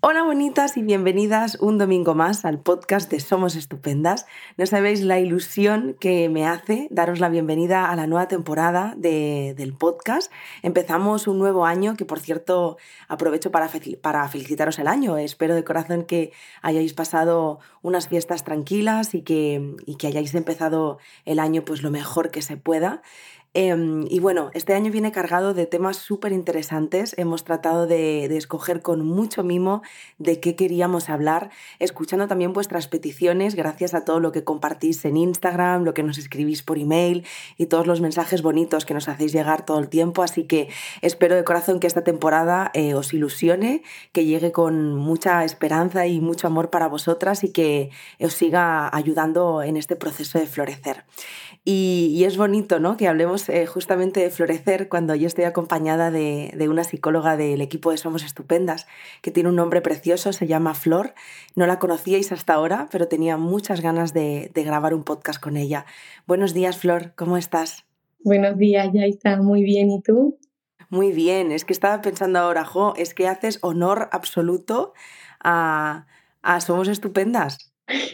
Hola bonitas y bienvenidas un domingo más al podcast de Somos Estupendas. No sabéis la ilusión que me hace daros la bienvenida a la nueva temporada del podcast. Empezamos un nuevo año que por cierto aprovecho para, para felicitaros el año. Espero de corazón que hayáis pasado unas fiestas tranquilas y que, y que hayáis empezado el año pues lo mejor que se pueda. Em, y bueno, este año viene cargado de temas súper interesantes. Hemos tratado de, escoger con mucho mimo de qué queríamos hablar, escuchando también vuestras peticiones, gracias a todo lo que compartís en Instagram, lo que nos escribís por email y todos los mensajes bonitos que nos hacéis llegar todo el tiempo. Así que espero de corazón que esta temporada eh, os ilusione, que llegue con mucha esperanza y mucho amor para vosotras y que os siga ayudando en este proceso de florecer. Y, es bonito ¿no? que hablemos eh, justamente de florecer cuando yo estoy acompañada de, una psicóloga del equipo de Somos Estupendas, que tiene un nombre precioso, se llama Flor. No la conocíais hasta ahora, pero tenía muchas ganas de, grabar un podcast con ella. Buenos días, Flor, ¿cómo estás? Buenos días, ya está muy bien. ¿Y tú? Muy bien, es que estaba pensando ahora, Jo, es que haces honor absoluto a, a Somos Estupendas.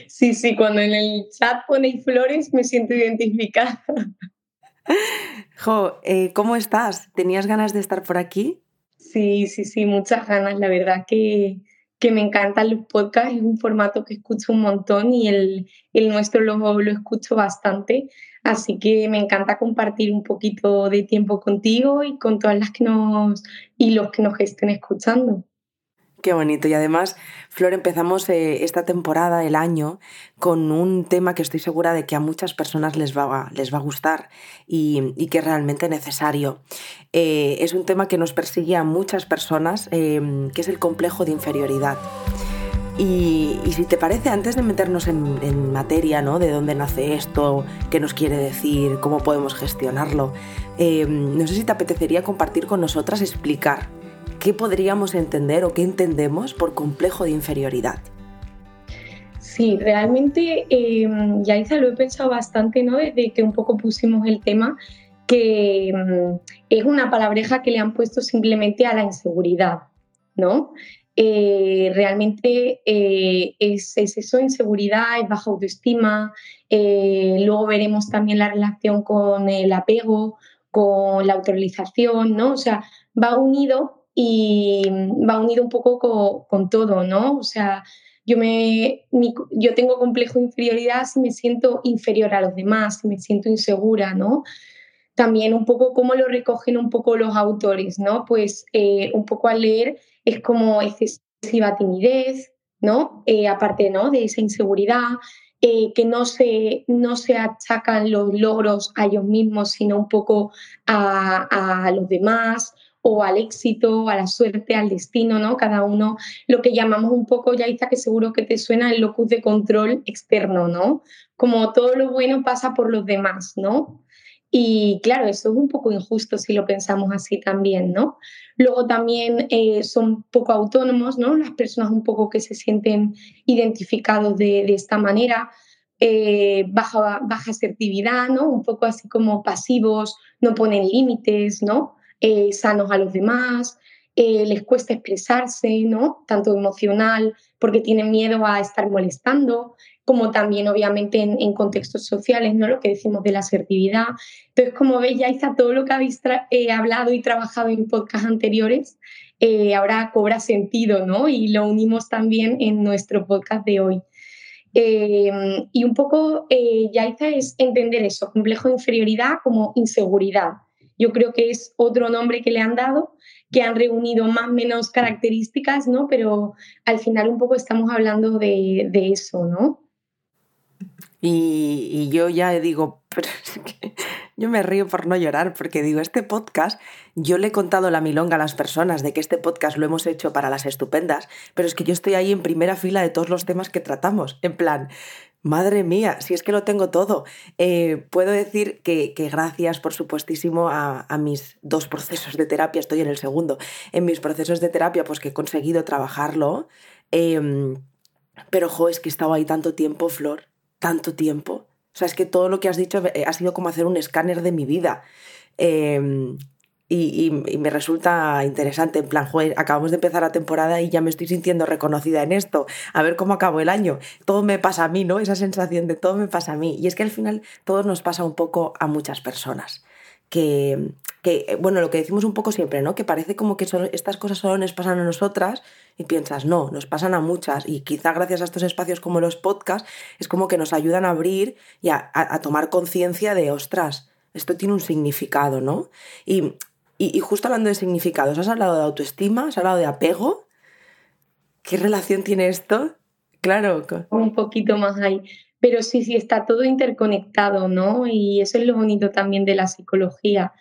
Sí, sí, cuando en el chat ponéis flores me siento identificada. Jo, eh, ¿cómo estás? ¿Tenías ganas de estar por aquí? Sí, sí, sí, muchas ganas. La verdad que, que me encantan los podcasts, es un formato que escucho un montón y el, el nuestro lo, lo escucho bastante. Así que me encanta compartir un poquito de tiempo contigo y con todas las que nos y los que nos estén escuchando. Qué bonito. Y además, Flor, empezamos eh, esta temporada, el año, con un tema que estoy segura de que a muchas personas les va, les va a gustar y, que es realmente necesario. Eh, es un tema que nos persigue a muchas personas, em, que es el complejo de inferioridad. Y, si te parece, antes de meternos en, materia, ¿no? De dónde nace esto, qué nos quiere decir, cómo podemos gestionarlo, no sé si te apetecería compartir con nosotras, explicar ¿qué podríamos entender o qué entendemos por complejo de inferioridad? Sí, realmente, eh, lo he pensado bastante, ¿no? Desde que un poco pusimos el tema, que mm, es una palabreja que le han puesto simplemente a la inseguridad, ¿no? Eh, realmente eh, es, es, eso, inseguridad, es baja autoestima. luego veremos también la relación con el apego, con la autorización, ¿no? O sea, va unido y va unido un poco con, todo, ¿no? O sea, yo, me, yo tengo complejo de inferioridad si me siento inferior a los demás, si me siento insegura, ¿no? También un poco cómo lo recogen un poco los autores, ¿no? Pues eh, un poco al leer es como excesiva timidez, ¿no? Eh, aparte, ¿no? De esa inseguridad, eh, que no se, no se achacan los logros a ellos mismos, sino un poco a, a los demás, o al éxito, a la suerte, al destino, ¿no? Cada uno, lo que llamamos un poco, ya está que seguro que te suena el locus de control externo, ¿no? Como todo lo bueno pasa por los demás, ¿no? Y claro, eso es un poco injusto si lo pensamos así también, ¿no? Luego también eh, son poco autónomos, ¿no? Las personas un poco que se sienten identificados de, esta manera, eh, baja, baja asertividad, ¿no? Un poco así como pasivos, no ponen límites, ¿no? Eh, sanos a los demás, eh, les cuesta expresarse, ¿no? Tanto emocional, porque tienen miedo a estar molestando, como también obviamente en, contextos sociales, ¿no? Lo que decimos de la asertividad. Entonces, como veis, ya está todo lo que habéis eh, hablado y trabajado en podcasts anteriores, ahora cobra sentido, ¿no? Y lo unimos también en nuestro podcast de hoy. y un poco, ya es entender eso, complejo de inferioridad como inseguridad, yo creo que es otro nombre que le han dado, que han reunido más o menos características, ¿no? Pero al final un poco estamos hablando de, eso, ¿no? Y, yo ya digo, yo me río por no llorar, porque digo, este podcast, yo le he contado la milonga a las personas de que este podcast lo hemos hecho para las estupendas, pero es que yo estoy ahí en primera fila de todos los temas que tratamos, en plan, Madre mía, si es que lo tengo todo. Eh, puedo decir que, gracias, por supuestísimo, a, mis dos procesos de terapia, estoy en el segundo, en mis procesos de terapia, pues que he conseguido trabajarlo. Em, pero, jo, es que he estado ahí tanto tiempo, Flor, tanto tiempo. O sea, es que todo lo que has dicho eh, ha sido como hacer un escáner de mi vida. Em, y, me resulta interesante. En plan, joder, acabamos de empezar la temporada y ya me estoy sintiendo reconocida en esto. A ver cómo acabo el año. Todo me pasa a mí, ¿no? Esa sensación de todo me pasa a mí. Y es que al final todo nos pasa un poco a muchas personas. Que, que bueno, lo que decimos un poco siempre, ¿no? Que parece como que estas cosas solo nos pasan a nosotras y piensas, no, nos pasan a muchas. Y quizá gracias a estos espacios como los podcasts es como que nos ayudan a abrir y a, a tomar conciencia de, ostras, esto tiene un significado, ¿no? Y y, justo hablando de significados, ¿has hablado de autoestima? ¿Has hablado de apego? ¿Qué relación tiene esto? Claro. Un poquito más ahí. Pero sí, sí, está todo interconectado, ¿no? Y eso es lo bonito también de la psicología.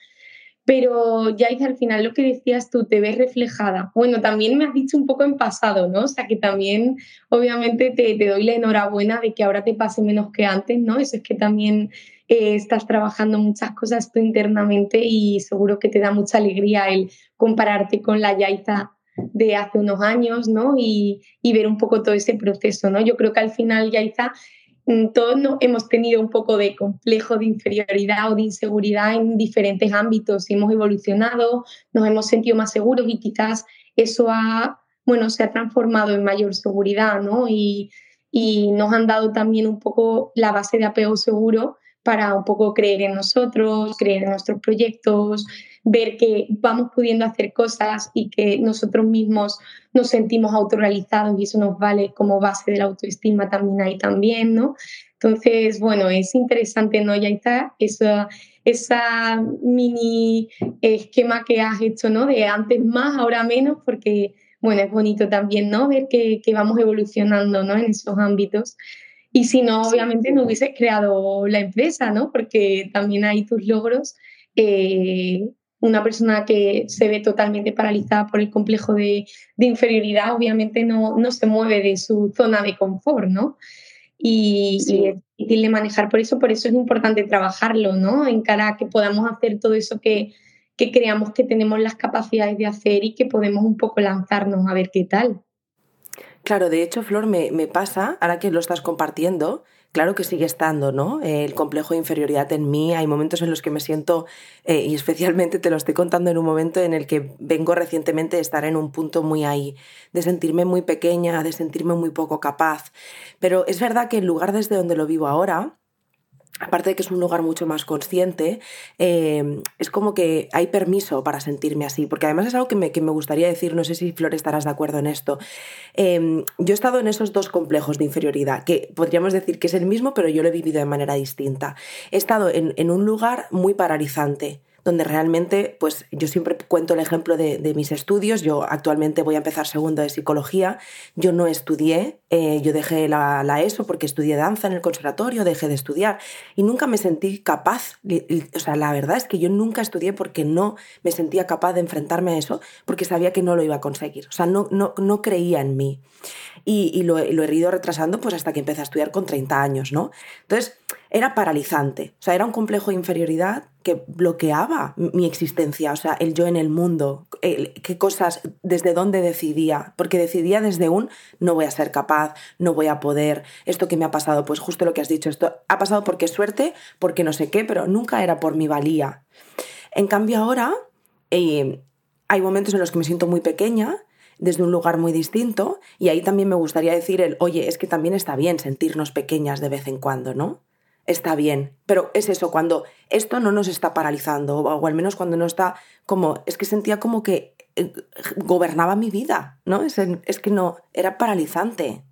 Pero ya al final lo que decías tú, te ves reflejada. Bueno, también me has dicho un poco en pasado, ¿no? O sea, que también obviamente te, te doy la enhorabuena de que ahora te pase menos que antes, ¿no? Eso es que también eh, estás trabajando muchas cosas tú internamente y seguro que te da mucha alegría el compararte con la Yaiza de hace unos años, ¿no? Y, ver un poco todo ese proceso, ¿no? Yo creo que al final, Yaiza, mm, todos hemos tenido un poco de complejo de inferioridad o de inseguridad en diferentes ámbitos. Hemos evolucionado, nos hemos sentido más seguros y quizás eso ha, bueno, se ha transformado en mayor seguridad, ¿no? Y, y nos han dado también un poco la base de apego seguro para un poco creer en nosotros, creer en nuestros proyectos, ver que vamos pudiendo hacer cosas y que nosotros mismos nos sentimos autorrealizados y eso nos vale como base de la autoestima también ahí también, ¿no? Entonces, bueno, es interesante, ¿no? Ya está esa, esa mini esquema que has hecho, ¿no? De antes más, ahora menos, porque, bueno, es bonito también, ¿no? Ver que, que vamos evolucionando, ¿no? En esos ámbitos. Y si no, obviamente no hubieses creado la empresa, ¿no? Porque también hay tus logros. Eh, una persona que se ve totalmente paralizada por el complejo de, inferioridad, obviamente no, no, se mueve de su zona de confort, ¿no? Y, es difícil de manejar por eso, por eso es importante trabajarlo, ¿no? En cara a que podamos hacer todo eso que, que creamos que tenemos las capacidades de hacer y que podemos un poco lanzarnos a ver qué tal. Claro, de hecho, Flor, me, pasa, ahora que lo estás compartiendo, claro que sigue estando, ¿no? El complejo de inferioridad en mí. Hay momentos en los que me siento, eh, y especialmente te lo estoy contando en un momento en el que vengo recientemente de estar en un punto muy ahí, de sentirme muy pequeña, de sentirme muy poco capaz. Pero es verdad que el lugar desde donde lo vivo ahora, aparte de que es un lugar mucho más consciente, em, es como que hay permiso para sentirme así, porque además es algo que me, gustaría decir, no sé si Flor estarás de acuerdo en esto. Em, yo he estado en esos dos complejos de inferioridad, que podríamos decir que es el mismo, pero yo lo he vivido de manera distinta. He estado en un lugar muy paralizante donde realmente, pues yo siempre cuento el ejemplo de, mis estudios, yo actualmente voy a empezar segundo de psicología, yo no estudié, eh, yo dejé la, ESO porque estudié danza en el conservatorio, dejé de estudiar y nunca me sentí capaz, o sea, la verdad es que yo nunca estudié porque no me sentía capaz de enfrentarme a eso, porque sabía que no lo iba a conseguir, o sea, no, no, no creía en mí. Y, lo, lo, he ido retrasando pues hasta que empecé a estudiar con 30 años, ¿no? Entonces, era paralizante, o sea, era un complejo de inferioridad que bloqueaba mi existencia, o sea, el yo en el mundo, qué cosas, desde dónde decidía, porque decidía desde un no voy a ser capaz, no voy a poder, esto que me ha pasado, pues justo lo que has dicho, esto ha pasado porque suerte, porque no sé qué, pero nunca era por mi valía. En cambio ahora eh, hay momentos en los que me siento muy pequeña, desde un lugar muy distinto, y ahí también me gustaría decir el, oye, es que también está bien sentirnos pequeñas de vez en cuando, ¿no? Está bien. Pero es eso, cuando esto no nos está paralizando, o al menos cuando no está como, es que sentía como que eh, gobernaba mi vida, ¿no? Es, es que no, era paralizante.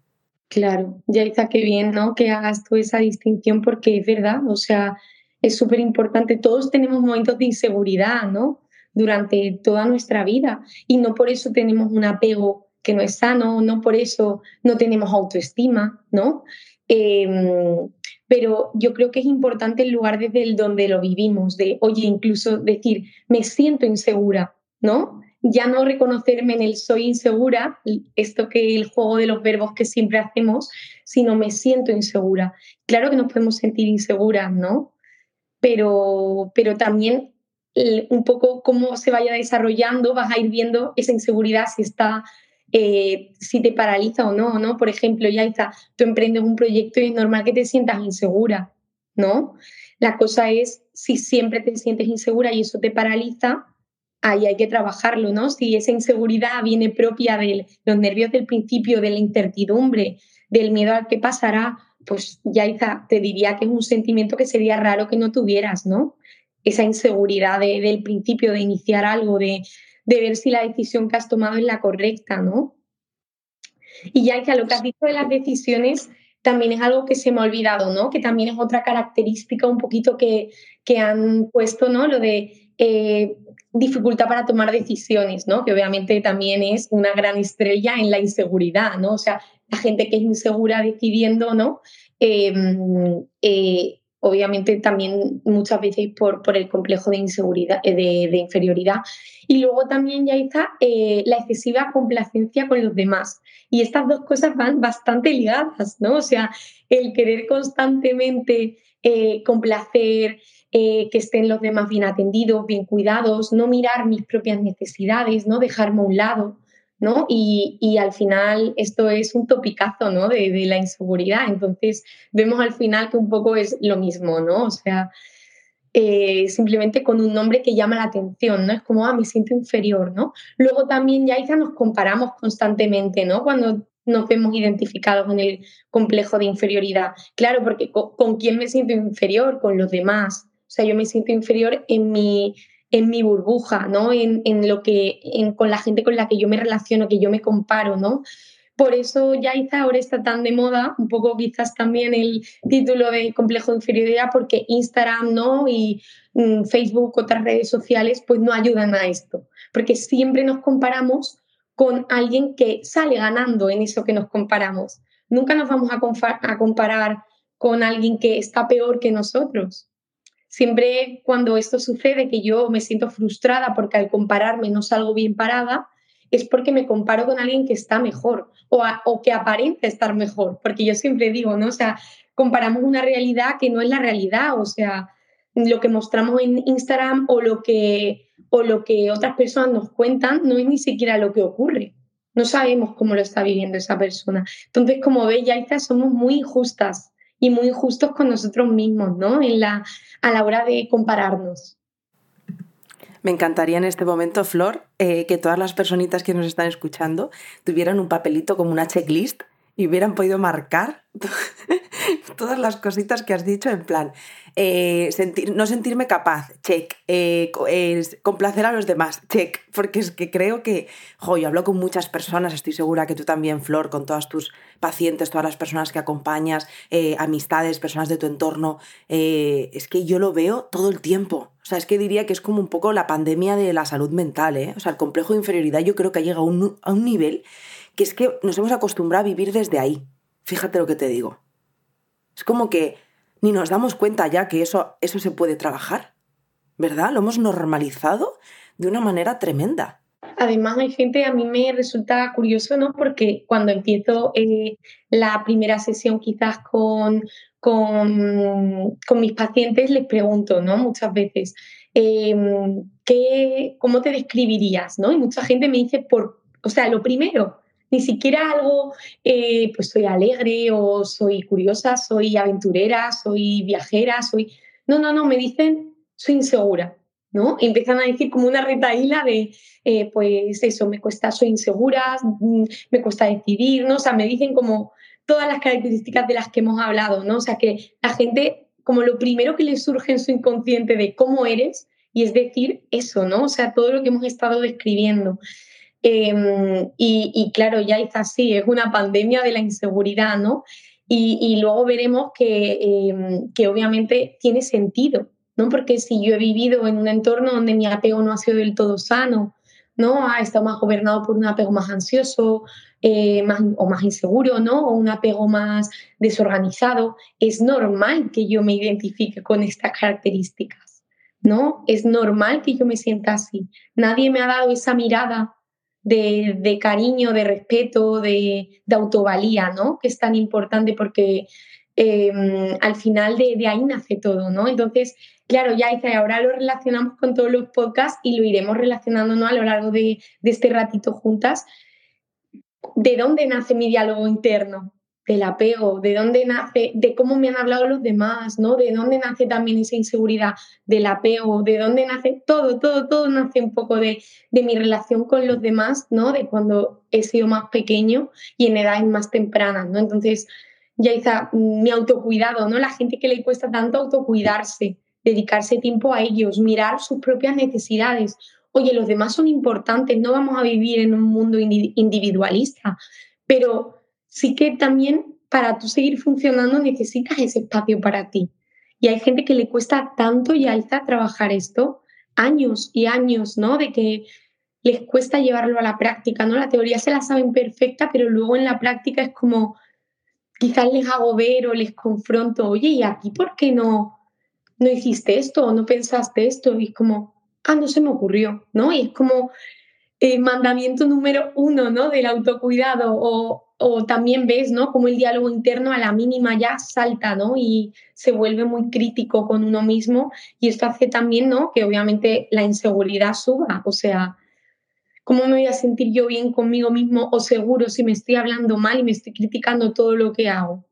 Claro, ya está qué bien, ¿no? Que hagas tú esa distinción porque es verdad, o sea, es súper importante. Todos tenemos momentos de inseguridad, ¿no? Durante toda nuestra vida y no por eso tenemos un apego que no es sano, no por eso no tenemos autoestima, ¿no? Em, pero yo creo que es importante el lugar desde el donde lo vivimos, de, oye, incluso decir, me siento insegura, ¿no? Ya no reconocerme en el soy insegura, esto que el juego de los verbos que siempre hacemos, sino me siento insegura. Claro que nos podemos sentir inseguras, ¿no? Pero, pero también un poco cómo se vaya desarrollando, vas a ir viendo esa inseguridad si está eh, si te paraliza o no, ¿no? Por ejemplo, ya está, tú emprendes un proyecto y es normal que te sientas insegura, ¿no? La cosa es si siempre te sientes insegura y eso te paraliza, ahí hay que trabajarlo, ¿no? Si esa inseguridad viene propia de los nervios del principio, de la incertidumbre, del miedo al que pasará, pues ya te diría que es un sentimiento que sería raro que no tuvieras, ¿no? Esa inseguridad del principio de iniciar algo, de, de ver si la decisión que has tomado es la correcta, ¿no? Y ya que a lo que has dicho de las decisiones, también es algo que se me ha olvidado, ¿no? Que también es otra característica un poquito que, que han puesto, ¿no? Lo de eh, dificultad para tomar decisiones, ¿no? Que obviamente también es una gran estrella en la inseguridad, ¿no? O sea, la gente que es insegura decidiendo, ¿no? Em, eh, obviamente también muchas veces por, por el complejo de inseguridad, eh, de, inferioridad. Y luego también ya está eh, la excesiva complacencia con los demás. Y estas dos cosas van bastante ligadas, ¿no? O sea, el querer constantemente eh, complacer, que estén los demás bien atendidos, bien cuidados, no mirar mis propias necesidades, no dejarme a un lado. ¿No? Y, al final esto es un topicazo, ¿no? De, la inseguridad. Entonces vemos al final que un poco es lo mismo, ¿no? O sea, eh, simplemente con un nombre que llama la atención, ¿no? Es como, ah, me siento inferior, ¿no? Luego también ya nos comparamos constantemente, ¿no? Cuando nos vemos identificados en el complejo de inferioridad. Claro, porque ¿con quién me siento inferior? Con los demás. O sea, yo me siento inferior en mi en mi burbuja, ¿no? En, lo que, con la gente con la que yo me relaciono, que yo me comparo, ¿no? Por eso ya ahora está tan de moda, un poco quizás también el título de complejo de inferioridad, porque Instagram, ¿no? Y mm, Facebook, otras redes sociales, pues no ayudan a esto, porque siempre nos comparamos con alguien que sale ganando en eso que nos comparamos. Nunca nos vamos a, a comparar con alguien que está peor que nosotros. Siempre cuando esto sucede, que yo me siento frustrada porque al compararme no salgo bien parada, es porque me comparo con alguien que está mejor o, o que aparenta estar mejor. Porque yo siempre digo, ¿no? O sea, comparamos una realidad que no es la realidad. O sea, lo que mostramos en Instagram o lo que, o lo que otras personas nos cuentan no es ni siquiera lo que ocurre. No sabemos cómo lo está viviendo esa persona. Entonces, como veis, ya somos muy injustas y muy injustos con nosotros mismos, ¿no? A la hora de compararnos. Me encantaría en este momento, Flor, eh, que todas las personitas que nos están escuchando tuvieran un papelito como una checklist y hubieran podido marcar todas las cositas que has dicho en plan, eh, sentir, no sentirme capaz, check, eh, complacer a los demás, check, porque es que creo que, jo, yo hablo con muchas personas, estoy segura que tú también, Flor, con todas tus pacientes, todas las personas que acompañas, eh, amistades, personas de tu entorno, es que yo lo veo todo el tiempo. O sea, es que diría que es como un poco la pandemia de la salud mental, ¿eh? O sea, el complejo de inferioridad yo creo que ha llegado a un, a un nivel que es que nos hemos acostumbrado a vivir desde ahí. Fíjate lo que te digo. Es como que ni nos damos cuenta ya que eso, eso se puede trabajar, ¿verdad? Lo hemos normalizado de una manera tremenda. Además, hay gente, a mí me resulta curioso, ¿no? Porque cuando empiezo eh, la primera sesión quizás con, con, mis pacientes, les pregunto, ¿no? Muchas veces, em, ¿qué, ¿cómo te describirías? ¿no? Y mucha gente me dice, por, o sea, lo primero, ni siquiera algo, eh, pues soy alegre o soy curiosa, soy aventurera, soy viajera, soy... No, no, no, me dicen, soy insegura, ¿no? empiezan a decir como una retaíla de, eh, pues eso, me cuesta, soy insegura, mm, me cuesta decidir, ¿no? O sea, me dicen como todas las características de las que hemos hablado, ¿no? O sea, que la gente, como lo primero que le surge en su inconsciente de cómo eres, y es decir eso, ¿no? O sea, todo lo que hemos estado describiendo. Em, y, claro, ya es así, es una pandemia de la inseguridad, ¿no? Y, luego veremos que, em, que, obviamente tiene sentido, ¿no? Porque si yo he vivido en un entorno donde mi apego no ha sido del todo sano, ¿no? Ha estado más gobernado por un apego más ansioso eh, más, o más inseguro, ¿no? O un apego más desorganizado, es normal que yo me identifique con estas características, ¿no? Es normal que yo me sienta así. Nadie me ha dado esa mirada de, cariño, de respeto, de, autovalía, ¿no? Que es tan importante porque em, al final de, ahí nace todo, ¿no? Entonces, claro, ya dice, ahora lo relacionamos con todos los podcasts y lo iremos relacionándonos a lo largo de, este ratito juntas. ¿De dónde nace mi diálogo interno? Del apego, de dónde nace, de cómo me han hablado los demás, ¿no? De dónde nace también esa inseguridad del apego, de dónde nace todo, todo, todo nace un poco de, de mi relación con los demás, ¿no? De cuando he sido más pequeño y en edades más tempranas, ¿no? Entonces, ya hizo mi autocuidado, ¿no? La gente que le cuesta tanto autocuidarse, dedicarse tiempo a ellos, mirar sus propias necesidades. Oye, los demás son importantes, no vamos a vivir en un mundo individualista, pero sí que también para tú seguir funcionando necesitas ese espacio para ti. Y hay gente que le cuesta tanto y alza trabajar esto, años y años, ¿no? De que les cuesta llevarlo a la práctica, ¿no? La teoría se la saben perfecta, pero luego en la práctica es como, quizás les hago ver o les confronto, oye, ¿y aquí por qué no, no hiciste esto o no pensaste esto? Y es como, ah, no se me ocurrió, ¿no? Y es como el mandamiento número uno, ¿no? Del autocuidado o, o también ves, ¿no? Como el diálogo interno a la mínima ya salta, ¿no? Y se vuelve muy crítico con uno mismo y esto hace también, ¿no? Que obviamente la inseguridad suba, o sea, ¿cómo me voy a sentir yo bien conmigo mismo o seguro si me estoy hablando mal y me estoy criticando todo lo que hago?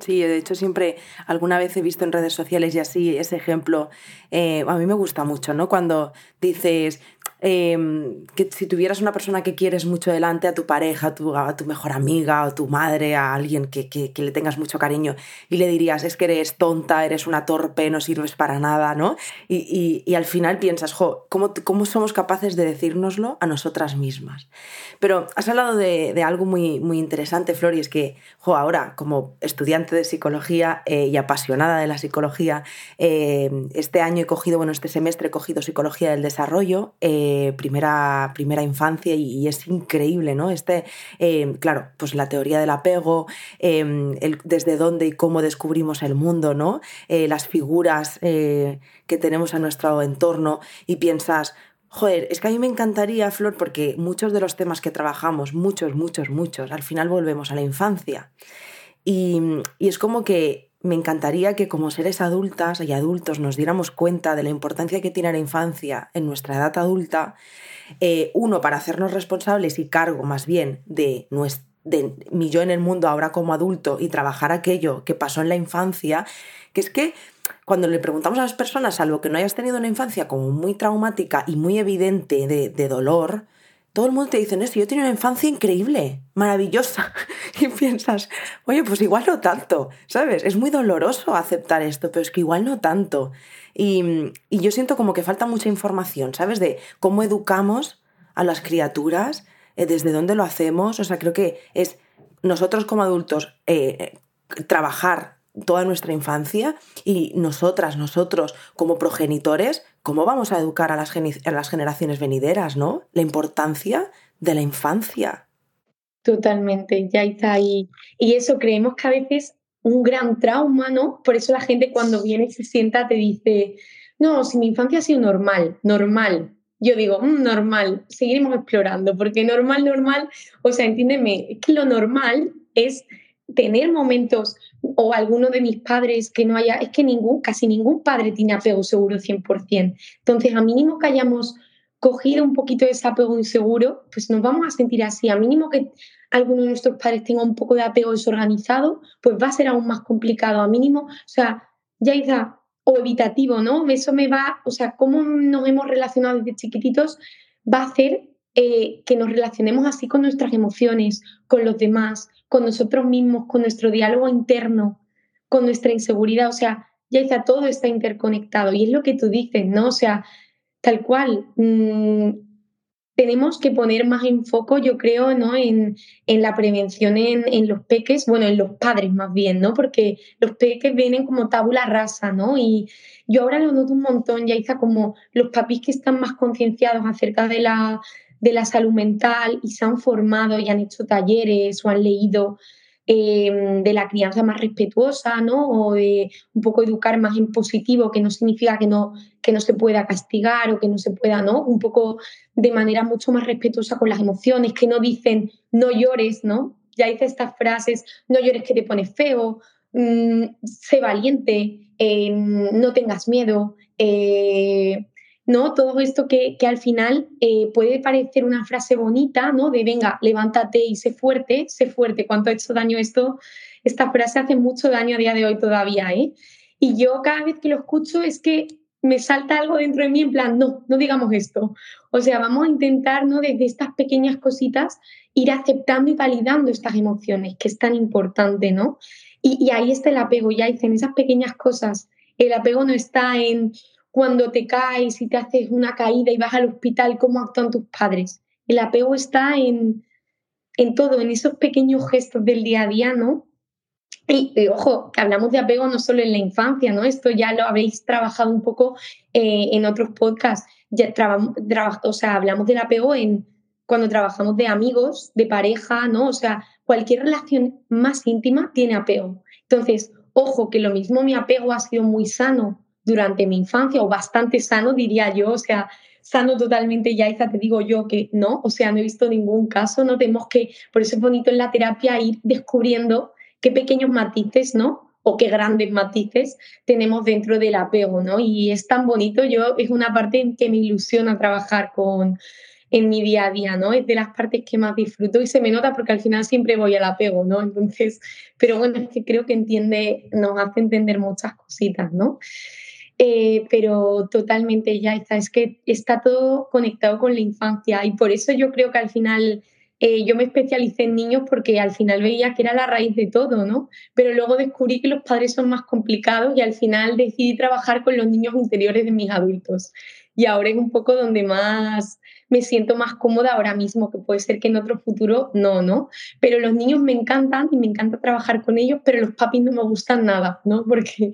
Sí, de hecho siempre alguna vez he visto en redes sociales y así ese ejemplo, eh, a mí me gusta mucho, ¿no? Cuando dices, Em, que si tuvieras una persona que quieres mucho delante, a tu pareja, a tu, a mejor amiga, o tu madre, a alguien que, que, le tengas mucho cariño, y le dirías, es que eres tonta, eres una torpe, no sirves para nada, ¿no? Y, y, y al final piensas, jo, ¿cómo, ¿cómo, somos capaces de decírnoslo a nosotras mismas? Pero has hablado de, de algo muy, muy interesante, Flor, y es que, jo, ahora, como estudiante de psicología eh, y apasionada de la psicología, eh, este año he cogido, bueno, este semestre he cogido psicología del desarrollo. Eh, primera, primera infancia y, es increíble, ¿no? Este, eh, claro, pues la teoría del apego, em, desde dónde y cómo descubrimos el mundo, ¿no? Eh, las figuras eh, que tenemos a nuestro entorno y piensas, Joder, es que a mí me encantaría, Flor, porque muchos de los temas que trabajamos, muchos, muchos, muchos, al final volvemos a la infancia. Y, y, es como que me encantaría que como seres adultas y adultos nos diéramos cuenta de la importancia que tiene la infancia en nuestra edad adulta, eh, uno, para hacernos responsables y cargo más bien de, yo en el mundo ahora como adulto y trabajar aquello que pasó en la infancia, que es que cuando le preguntamos a las personas, salvo que no hayas tenido una infancia como muy traumática y muy evidente de, de dolor, todo el mundo te dice esto, yo tenía una infancia increíble, maravillosa. Y piensas, oye, pues igual no tanto, ¿sabes? Es muy doloroso aceptar esto, pero es que igual no tanto. Y, yo siento como que falta mucha información, ¿sabes? De cómo educamos a las criaturas, eh, desde dónde lo hacemos. O sea, creo que es nosotros como adultos eh, trabajar toda nuestra infancia y nosotras, nosotros como progenitores, ¿cómo vamos a educar a las, generaciones venideras, no? La importancia de la infancia. Totalmente, ya está ahí. Y eso creemos que a veces un gran trauma, ¿no? Por eso la gente cuando viene y se sienta te dice, no, si mi infancia ha sido normal, normal. Yo digo, mm, normal, seguiremos explorando, porque normal, normal, o sea, entiéndeme, es que lo normal es tener momentos o alguno de mis padres que no haya, es que ningún, casi ningún padre tiene apego seguro 100%. Entonces, a mínimo que hayamos cogido un poquito de ese apego inseguro, pues nos vamos a sentir así. A mínimo que alguno de nuestros padres tenga un poco de apego desorganizado, pues va a ser aún más complicado. A mínimo, o sea, ya está, o evitativo, ¿no? Eso me va, o sea, cómo nos hemos relacionado desde chiquititos va a hacer eh, que nos relacionemos así con nuestras emociones, con los demás, con nosotros mismos, con nuestro diálogo interno, con nuestra inseguridad. O sea, ya está, todo está interconectado. Y es lo que tú dices, ¿no? O sea, tal cual. Mm, tenemos que poner más enfoque, yo creo, ¿no? En, la prevención en, los peques, bueno, en los padres más bien, ¿no? Porque los peques vienen como tabula rasa, ¿no? Y yo ahora lo noto un montón, ya como los papis que están más concienciados acerca de la, de la salud mental y se han formado y han hecho talleres o han leído em, de la crianza más respetuosa, ¿no? O de un poco educar más en positivo, que no significa que no, que no se pueda castigar o que no se pueda, ¿no? Un poco de manera mucho más respetuosa con las emociones, que no dicen no llores, ¿no? Ya hice estas frases, no llores que te pones feo, mm, sé valiente, em, no tengas miedo, eh, ¿no? Todo esto que, al final eh, puede parecer una frase bonita, ¿no? De venga, levántate y sé fuerte, sé fuerte. ¿Cuánto ha hecho daño esto? Esta frase hace mucho daño a día de hoy todavía, ¿eh? Y yo cada vez que lo escucho es que me salta algo dentro de mí en plan, no, no digamos esto. O sea, vamos a intentar, ¿no? Desde estas pequeñas cositas ir aceptando y validando estas emociones, que es tan importante, ¿no? Y, y ahí está el apego, ya dicen, esas pequeñas cosas. El apego no está en cuando te caes y te haces una caída y vas al hospital, cómo actúan tus padres. El apego está en, en todo, en esos pequeños gestos del día a día, ¿no? Y, ojo, que hablamos de apego no solo en la infancia, ¿no? Esto ya lo habéis trabajado un poco eh, en otros podcasts. Ya o sea, hablamos del apego en cuando trabajamos de amigos, de pareja, ¿no? O sea, cualquier relación más íntima tiene apego. Entonces, ojo, que lo mismo mi apego ha sido muy sano durante mi infancia o bastante sano, diría yo, o sea, sano totalmente, Yaiza, te digo yo que no, o sea, no he visto ningún caso, no tenemos que, por eso es bonito en la terapia ir descubriendo qué pequeños matices, ¿no? O qué grandes matices tenemos dentro del apego, ¿no? Y es tan bonito, yo es una parte en que me ilusiona trabajar con en mi día a día, ¿no? Es de las partes que más disfruto y se me nota porque al final siempre voy al apego, ¿no? Entonces, pero bueno, es que creo que entiende, nos hace entender muchas cositas, ¿no? Eh, pero totalmente ya está, es que está todo conectado con la infancia y por eso yo creo que al final eh, yo me especialicé en niños porque al final veía que era la raíz de todo, ¿no? Pero luego descubrí que los padres son más complicados y al final decidí trabajar con los niños interiores de mis adultos. Y ahora es un poco donde más me siento más cómoda ahora mismo, que puede ser que en otro futuro no, ¿no? Pero los niños me encantan y me encanta trabajar con ellos, pero los papis no me gustan nada, ¿no? Porque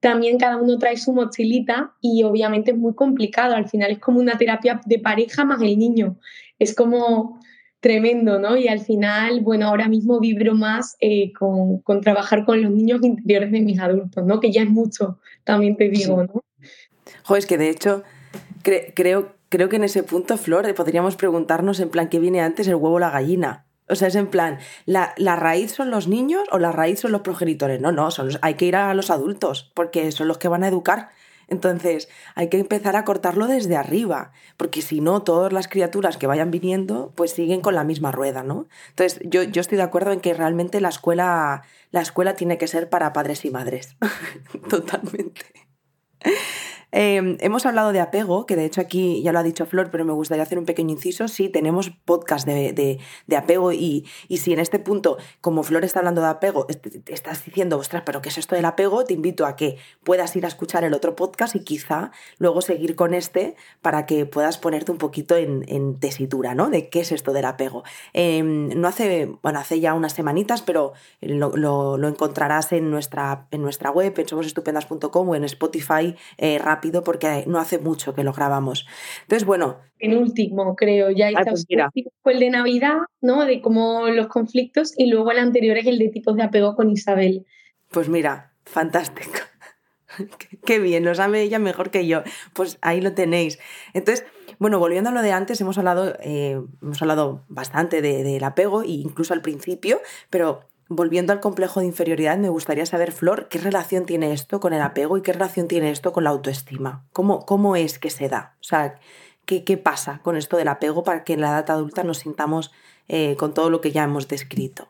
también cada uno trae su mochilita y obviamente es muy complicado. Al final es como una terapia de pareja más el niño. Es como tremendo, ¿no? Y al final, bueno, ahora mismo vibro más eh, con, trabajar con los niños interiores de mis adultos, ¿no? Que ya es mucho, también te digo, ¿no? Jo, es que de hecho creo, creo que en ese punto, Flor, podríamos preguntarnos en plan, ¿qué viene antes, el huevo o la gallina? O sea, es en plan, ¿la, ¿la, raíz son los niños o la raíz son los progenitores? No, no, son hay que ir a los adultos, porque son los que van a educar. Entonces, hay que empezar a cortarlo desde arriba, porque si no, todas las criaturas que vayan viniendo, pues siguen con la misma rueda, ¿no? Entonces, yo, yo estoy de acuerdo en que realmente la escuela, la escuela tiene que ser para padres y madres. Totalmente. Em, hemos hablado de apego, que de hecho aquí ya lo ha dicho Flor, pero me gustaría hacer un pequeño inciso. Sí, tenemos podcast de, apego y, si en este punto, como Flor está hablando de apego, estás diciendo, ostras, pero ¿qué es esto del apego? Te invito a que puedas ir a escuchar el otro podcast y quizá luego seguir con este para que puedas ponerte un poquito en, tesitura, ¿no? De qué es esto del apego. Em, no hace, bueno, hace ya unas semanitas, pero lo, encontrarás en nuestra, en nuestra web, en somosestupendas.com o en Spotify eh, porque no hace mucho que lo grabamos. Entonces, bueno. En último, creo, ya está. Pues fue el de Navidad, ¿no? De cómo los conflictos, y luego el anterior es el de tipos de apego con Isabel. Pues mira, fantástico. Qué bien, lo sabe ella mejor que yo. Pues ahí lo tenéis. Entonces, bueno, volviendo a lo de antes, hemos hablado, eh, hemos hablado bastante del apego, e incluso al principio, pero volviendo al complejo de inferioridad, me gustaría saber, Flor, ¿qué relación tiene esto con el apego y qué relación tiene esto con la autoestima? ¿Cómo, cómo es que se da? O sea, ¿qué, ¿qué, pasa con esto del apego para que en la edad adulta nos sintamos eh, con todo lo que ya hemos descrito?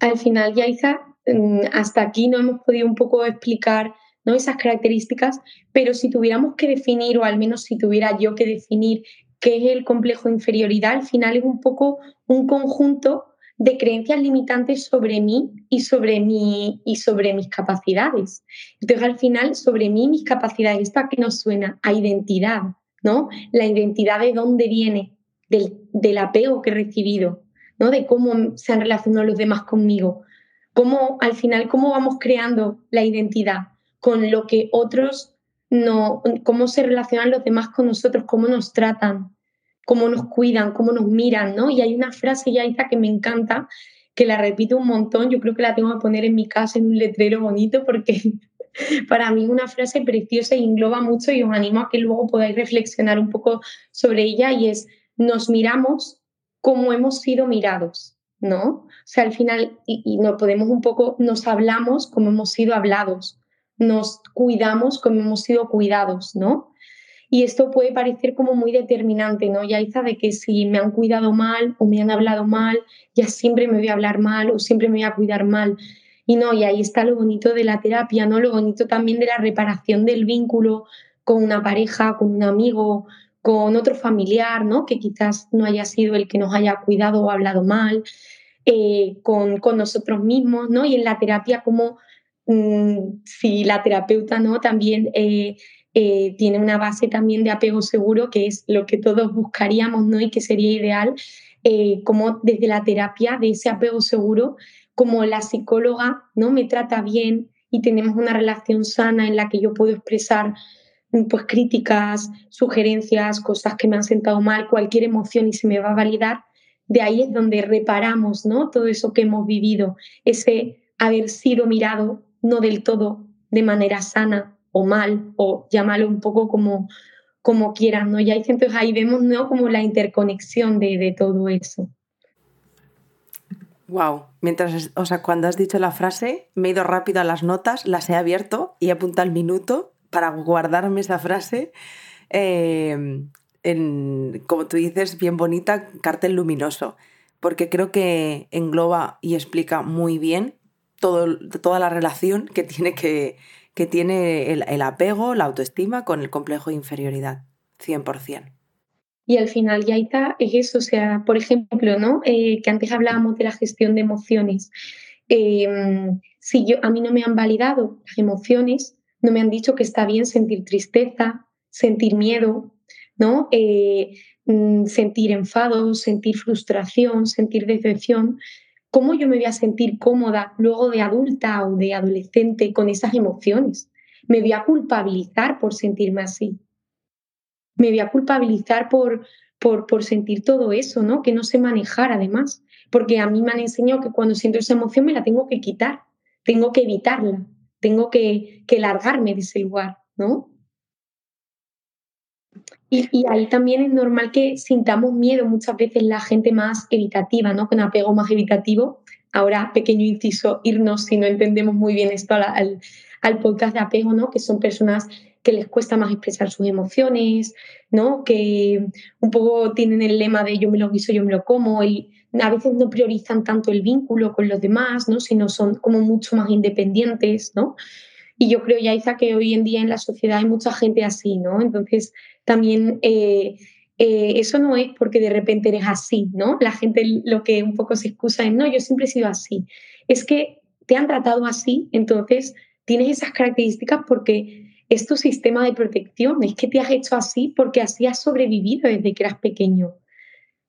Al final, Yaiza, mm, hasta aquí no hemos podido un poco explicar ¿no? esas características, pero si tuviéramos que definir, o al menos si tuviera yo que definir qué es el complejo de inferioridad, al final es un poco un conjunto de creencias limitantes sobre mí y sobre, mí y sobre mis capacidades. Entonces, al final, sobre mí mis capacidades, ¿esto a qué nos suena? A identidad, ¿no? La identidad de dónde viene, del, del apego que he recibido, ¿no? De cómo se han relacionado los demás conmigo. Cómo, al final, cómo vamos creando la identidad con lo que otros no, cómo se relacionan los demás con nosotros, cómo nos tratan, cómo nos cuidan, cómo nos miran, ¿no? Y hay una frase, Yaita, que me encanta, que la repito un montón, yo creo que la tengo que poner en mi casa en un letrero bonito porque para mí es una frase preciosa y engloba mucho y os animo a que luego podáis reflexionar un poco sobre ella y es, nos miramos como hemos sido mirados, ¿no? O sea, al final, y, y nos podemos un poco, nos hablamos como hemos sido hablados, nos cuidamos como hemos sido cuidados, ¿no? Y esto puede parecer como muy determinante, ¿no? Ya de que si me han cuidado mal o me han hablado mal, ya siempre me voy a hablar mal o siempre me voy a cuidar mal. Y no, y ahí está lo bonito de la terapia, ¿no? Lo bonito también de la reparación del vínculo con una pareja, con un amigo, con otro familiar, ¿no? Que quizás no haya sido el que nos haya cuidado o hablado mal, eh, con, con, nosotros mismos, ¿no? Y en la terapia como mm, si la terapeuta, ¿no? También eh, eh, tiene una base también de apego seguro, que es lo que todos buscaríamos, ¿no? Y que sería ideal, eh, como desde la terapia de ese apego seguro, como la psicóloga, ¿no? Me trata bien y tenemos una relación sana en la que yo puedo expresar pues críticas, sugerencias, cosas que me han sentado mal, cualquier emoción y se me va a validar, de ahí es donde reparamos, ¿no? Todo eso que hemos vivido, ese haber sido mirado no del todo de manera sana o mal, o llámalo un poco como, como quieras, ¿no? Y hay entonces ahí vemos, ¿no? Como la interconexión de, de todo eso. Wow, mientras, o sea, cuando has dicho la frase, me he ido rápido a las notas, las he abierto y he apuntado el minuto para guardarme esa frase. Em, en, como tú dices, bien bonita, cartel luminoso, porque creo que engloba y explica muy bien todo, toda la relación que tiene que, que tiene el, apego, la autoestima con el complejo de inferioridad, 100%. Y al final, ya está, es eso, o sea, por ejemplo, ¿no? Eh, que antes hablábamos de la gestión de emociones. Em, si yo, a mí no me han validado las emociones, no me han dicho que está bien sentir tristeza, sentir miedo, ¿no? Eh, mm, sentir enfado, sentir frustración, sentir decepción, ¿cómo yo me voy a sentir cómoda luego de adulta o de adolescente con esas emociones? Me voy a culpabilizar por sentirme así. Me voy a culpabilizar por, por, sentir todo eso, ¿no? Que no sé manejar además. Porque a mí me han enseñado que cuando siento esa emoción me la tengo que quitar, tengo que evitarla, tengo que, que largarme de ese lugar, ¿no? Y, ahí también es normal que sintamos miedo muchas veces la gente más evitativa, ¿no? Con apego más evitativo. Ahora, pequeño inciso, irnos si no entendemos muy bien esto al, al, podcast de apego, ¿no? Que son personas que les cuesta más expresar sus emociones, ¿no? Que un poco tienen el lema de yo me lo guiso, yo me lo como y a veces no priorizan tanto el vínculo con los demás, ¿no? Sino son como mucho más independientes, ¿no? Y yo creo, Yaiza, que hoy en día en la sociedad hay mucha gente así, ¿no? Entonces, también eh, eh, eso no es porque de repente eres así, ¿no? La gente lo que un poco se excusa es, no, yo siempre he sido así. Es que te han tratado así, entonces tienes esas características porque es tu sistema de protección, es que te has hecho así porque así has sobrevivido desde que eras pequeño,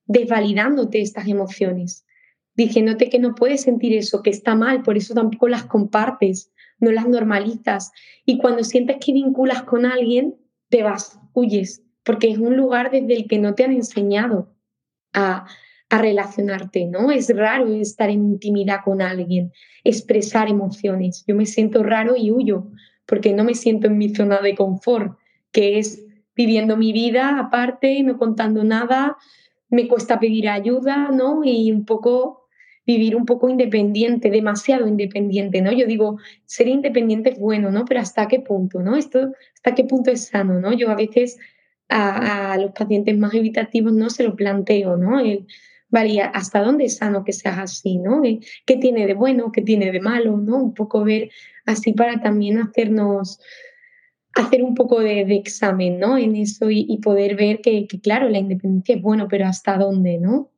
desvalidándote estas emociones, diciéndote que no puedes sentir eso, que está mal, por eso tampoco las compartes, no las normalizas. Y cuando sientes que vinculas con alguien, te vas, huyes, porque es un lugar desde el que no te han enseñado a, relacionarte, ¿no? Es raro estar en intimidad con alguien, expresar emociones. Yo me siento raro y huyo, porque no me siento en mi zona de confort, que es viviendo mi vida aparte, no contando nada, me cuesta pedir ayuda, ¿no? Y un poco vivir un poco independiente, demasiado independiente, ¿no? Yo digo, ser independiente es bueno, ¿no? Pero ¿hasta qué punto, ¿no? Esto, ¿hasta qué punto es sano, ¿no? Yo a veces a, los pacientes más evitativos no se lo planteo, ¿no? vale, ¿hasta dónde es sano que seas así, ¿no? ¿Qué tiene de bueno, qué tiene de malo, ¿no? Un poco ver así para también hacernos hacer un poco de, examen ¿no? en eso y, poder ver que, que, claro, la independencia es bueno, pero hasta dónde, ¿no?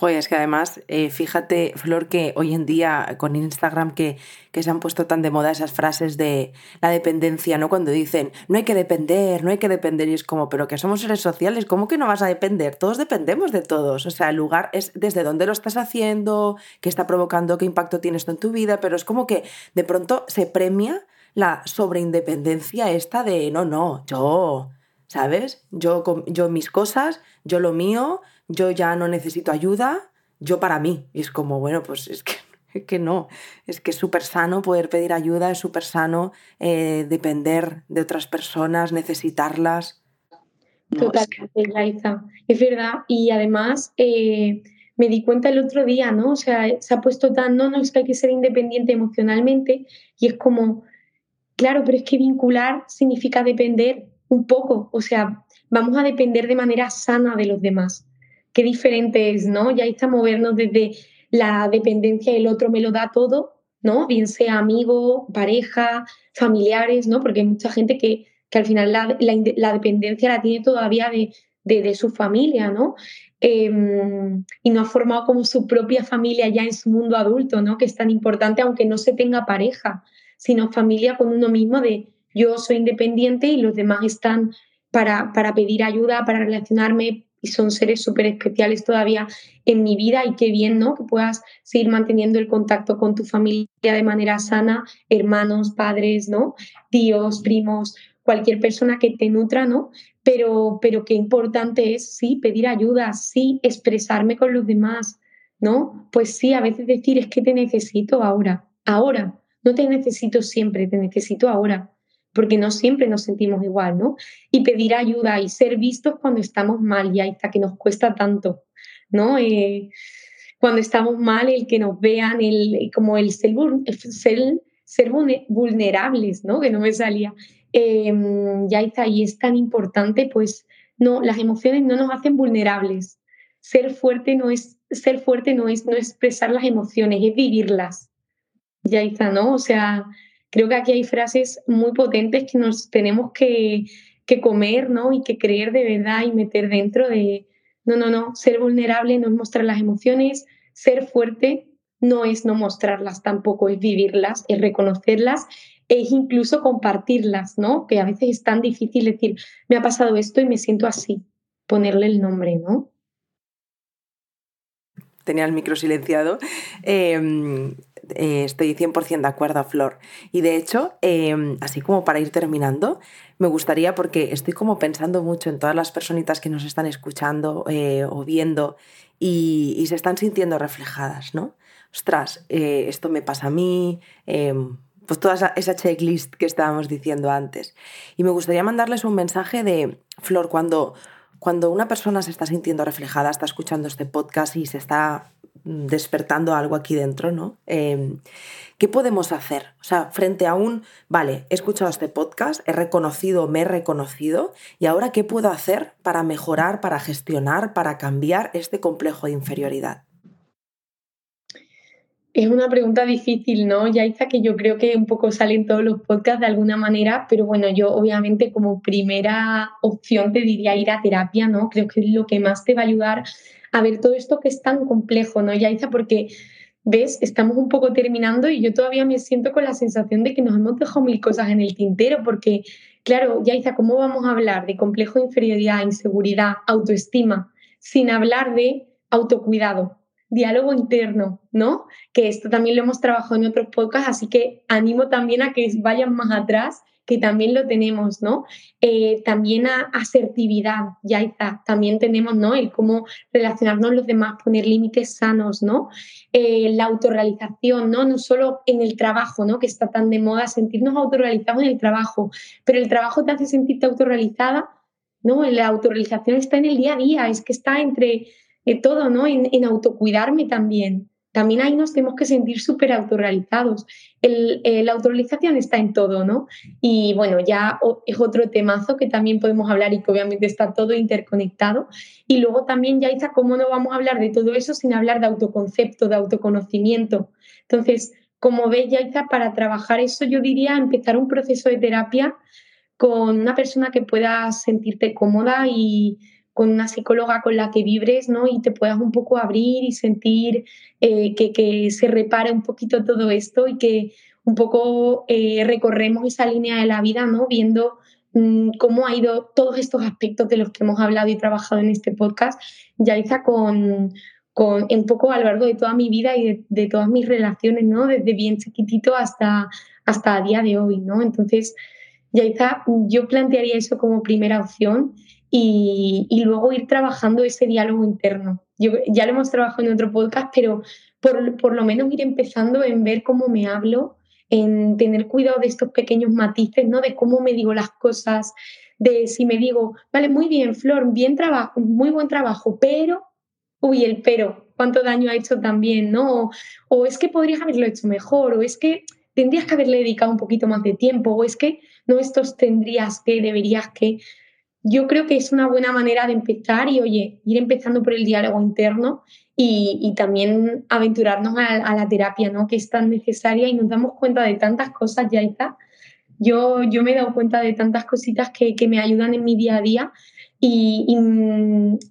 Joder, es que además, eh, fíjate, Flor, que hoy en día con Instagram que, que, se han puesto tan de moda esas frases de la dependencia, ¿no? Cuando dicen, no hay que depender, no hay que depender, y es como, pero que somos seres sociales, ¿cómo que no vas a depender? Todos dependemos de todos. O sea, el lugar es desde dónde lo estás haciendo, qué está provocando, qué impacto tiene esto en tu vida, pero es como que de pronto se premia la sobreindependencia esta de, no, no, yo, ¿sabes? Yo, yo mis cosas, yo lo mío yo ya no necesito ayuda, yo para mí. Y es como, bueno, pues es que, que no, es que es súper sano poder pedir ayuda, es súper sano eh, depender de otras personas, necesitarlas. Totalmente, es Es verdad. Y además eh, me di cuenta el otro día, ¿no? O sea, se ha puesto tan, no, no, es que hay que ser independiente emocionalmente y es como, claro, pero es que vincular significa depender un poco, o sea, vamos a depender de manera sana de los demás. Qué diferente es, ¿no? Ya está movernos desde la dependencia, el otro me lo da todo, ¿no? Bien sea amigo, pareja, familiares, ¿no? Porque hay mucha gente que, que al final la, la, dependencia la tiene todavía de, de, su familia, ¿no? Em, y no ha formado como su propia familia ya en su mundo adulto, ¿no? Que es tan importante, aunque no se tenga pareja, sino familia con uno mismo de yo soy independiente y los demás están para, para pedir ayuda, para relacionarme y son seres súper especiales todavía en mi vida y qué bien, ¿no? Que puedas seguir manteniendo el contacto con tu familia de manera sana, hermanos, padres, ¿no? Tíos, primos, cualquier persona que te nutra, ¿no? Pero, pero qué importante es, sí, pedir ayuda, sí, expresarme con los demás, ¿no? Pues sí, a veces decir es que te necesito ahora, ahora, no te necesito siempre, te necesito ahora porque no siempre nos sentimos igual, ¿no? Y pedir ayuda y ser vistos cuando estamos mal, y está que nos cuesta tanto, ¿no? Eh, cuando estamos mal, el que nos vean, el, como el ser, ser, vulnerables, ¿no? Que no me salía. Eh, ya está, y es tan importante, pues, no, las emociones no nos hacen vulnerables. Ser fuerte no es, ser fuerte no es no expresar las emociones, es vivirlas. Ya está, ¿no? O sea, creo que aquí hay frases muy potentes que nos tenemos que, comer, ¿no? Y que creer de verdad y meter dentro de, no, no, no, ser vulnerable no es mostrar las emociones, ser fuerte no es no mostrarlas tampoco, es vivirlas, es reconocerlas, es incluso compartirlas, ¿no? Que a veces es tan difícil decir, me ha pasado esto y me siento así, ponerle el nombre, ¿no? Tenía el micro silenciado. Em, eh, estoy 100% de acuerdo, Flor. Y de hecho, em, así como para ir terminando, me gustaría, porque estoy como pensando mucho en todas las personitas que nos están escuchando eh, o viendo y, se están sintiendo reflejadas, ¿no? Ostras, eh, esto me pasa a mí, em, pues toda esa, checklist que estábamos diciendo antes. Y me gustaría mandarles un mensaje de, Flor, cuando, cuando una persona se está sintiendo reflejada, está escuchando este podcast y se está despertando algo aquí dentro, ¿no? Em, ¿Qué podemos hacer? O sea, frente a un, vale, he escuchado este podcast, he reconocido, me he reconocido, y ahora, ¿qué puedo hacer para mejorar, para gestionar, para cambiar este complejo de inferioridad? Es una pregunta difícil, ¿no, Yaiza? Que yo creo que un poco sale en todos los podcasts de alguna manera, pero bueno, yo obviamente como primera opción te diría ir a terapia, ¿no? Creo que es lo que más te va a ayudar a ver todo esto que es tan complejo, ¿no, Yaiza? Porque, ves, estamos un poco terminando y yo todavía me siento con la sensación de que nos hemos dejado mil cosas en el tintero, porque, claro, Yaiza, ¿cómo vamos a hablar de complejo de inferioridad, inseguridad, autoestima, sin hablar de autocuidado? diálogo interno, ¿no? Que esto también lo hemos trabajado en otros podcasts, así que animo también a que vayan más atrás que también lo tenemos, ¿no? Eh, también a asertividad, ya está, también tenemos, ¿no? El cómo relacionarnos los demás, poner límites sanos, ¿no? Eh, la autorrealización, ¿no? No solo en el trabajo, ¿no? Que está tan de moda sentirnos autorrealizados en el trabajo, pero el trabajo te hace sentirte autorrealizada, ¿no? La autorrealización está en el día a día, es que está entre eh, todo, ¿no? En, en autocuidarme también, también ahí nos tenemos que sentir súper autorrealizados. El, la autorrealización está en todo, ¿no? Y bueno, ya es otro temazo que también podemos hablar y que obviamente está todo interconectado. Y luego también, ya está, ¿cómo no vamos a hablar de todo eso sin hablar de autoconcepto, de autoconocimiento? Entonces, como ves, Yaiza, para trabajar eso yo diría empezar un proceso de terapia con una persona que pueda sentirte cómoda y con una psicóloga con la que vibres, ¿no? Y te puedas un poco abrir y sentir eh, que, se repara un poquito todo esto y que un poco eh, recorremos esa línea de la vida, ¿no? Viendo mm, cómo ha ido todos estos aspectos de los que hemos hablado y trabajado en este podcast, Yaiza, con, con un poco a lo largo de toda mi vida y de, todas mis relaciones, ¿no? Desde bien chiquitito hasta, hasta a día de hoy, ¿no? Entonces, Yaiza, yo plantearía eso como primera opción y, luego ir trabajando ese diálogo interno. Yo, ya lo hemos trabajado en otro podcast, pero por, por lo menos ir empezando en ver cómo me hablo, en tener cuidado de estos pequeños matices, ¿no? De cómo me digo las cosas, de si me digo, vale, muy bien, Flor, bien trabajo, muy buen trabajo, pero, uy, el pero, cuánto daño ha hecho también, ¿no? O, o, es que podrías haberlo hecho mejor, o es que tendrías que haberle dedicado un poquito más de tiempo o es que no estos tendrías que, deberías que. Yo creo que es una buena manera de empezar y, oye, ir empezando por el diálogo interno y, también aventurarnos a, la terapia, ¿no? Que es tan necesaria y nos damos cuenta de tantas cosas, ya está. Yo, yo me he dado cuenta de tantas cositas que, que me ayudan en mi día a día y,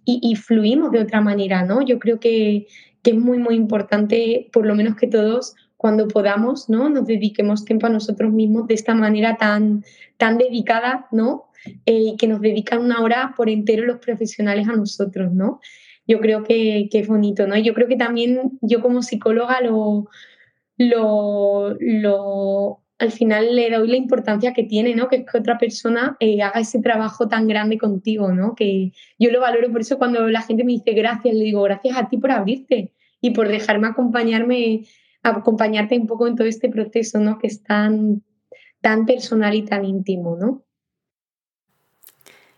y, fluimos de otra manera, ¿no? Yo creo que, que, es muy, muy importante, por lo menos que todos, cuando podamos, ¿no? Nos dediquemos tiempo a nosotros mismos de esta manera tan, tan dedicada, ¿no? Eh, y que nos dedican una hora por entero los profesionales a nosotros, ¿no? yo creo que, es bonito, ¿no? yo creo que también yo como psicóloga lo, lo, al final le doy la importancia que tiene, ¿no? Que es que otra persona eh, haga ese trabajo tan grande contigo, ¿no? Que yo lo valoro, por eso cuando la gente me dice gracias, le digo gracias a ti por abrirte y por dejarme acompañarme, acompañarte un poco en todo este proceso, ¿no? Que es tan, tan personal y tan íntimo, ¿no?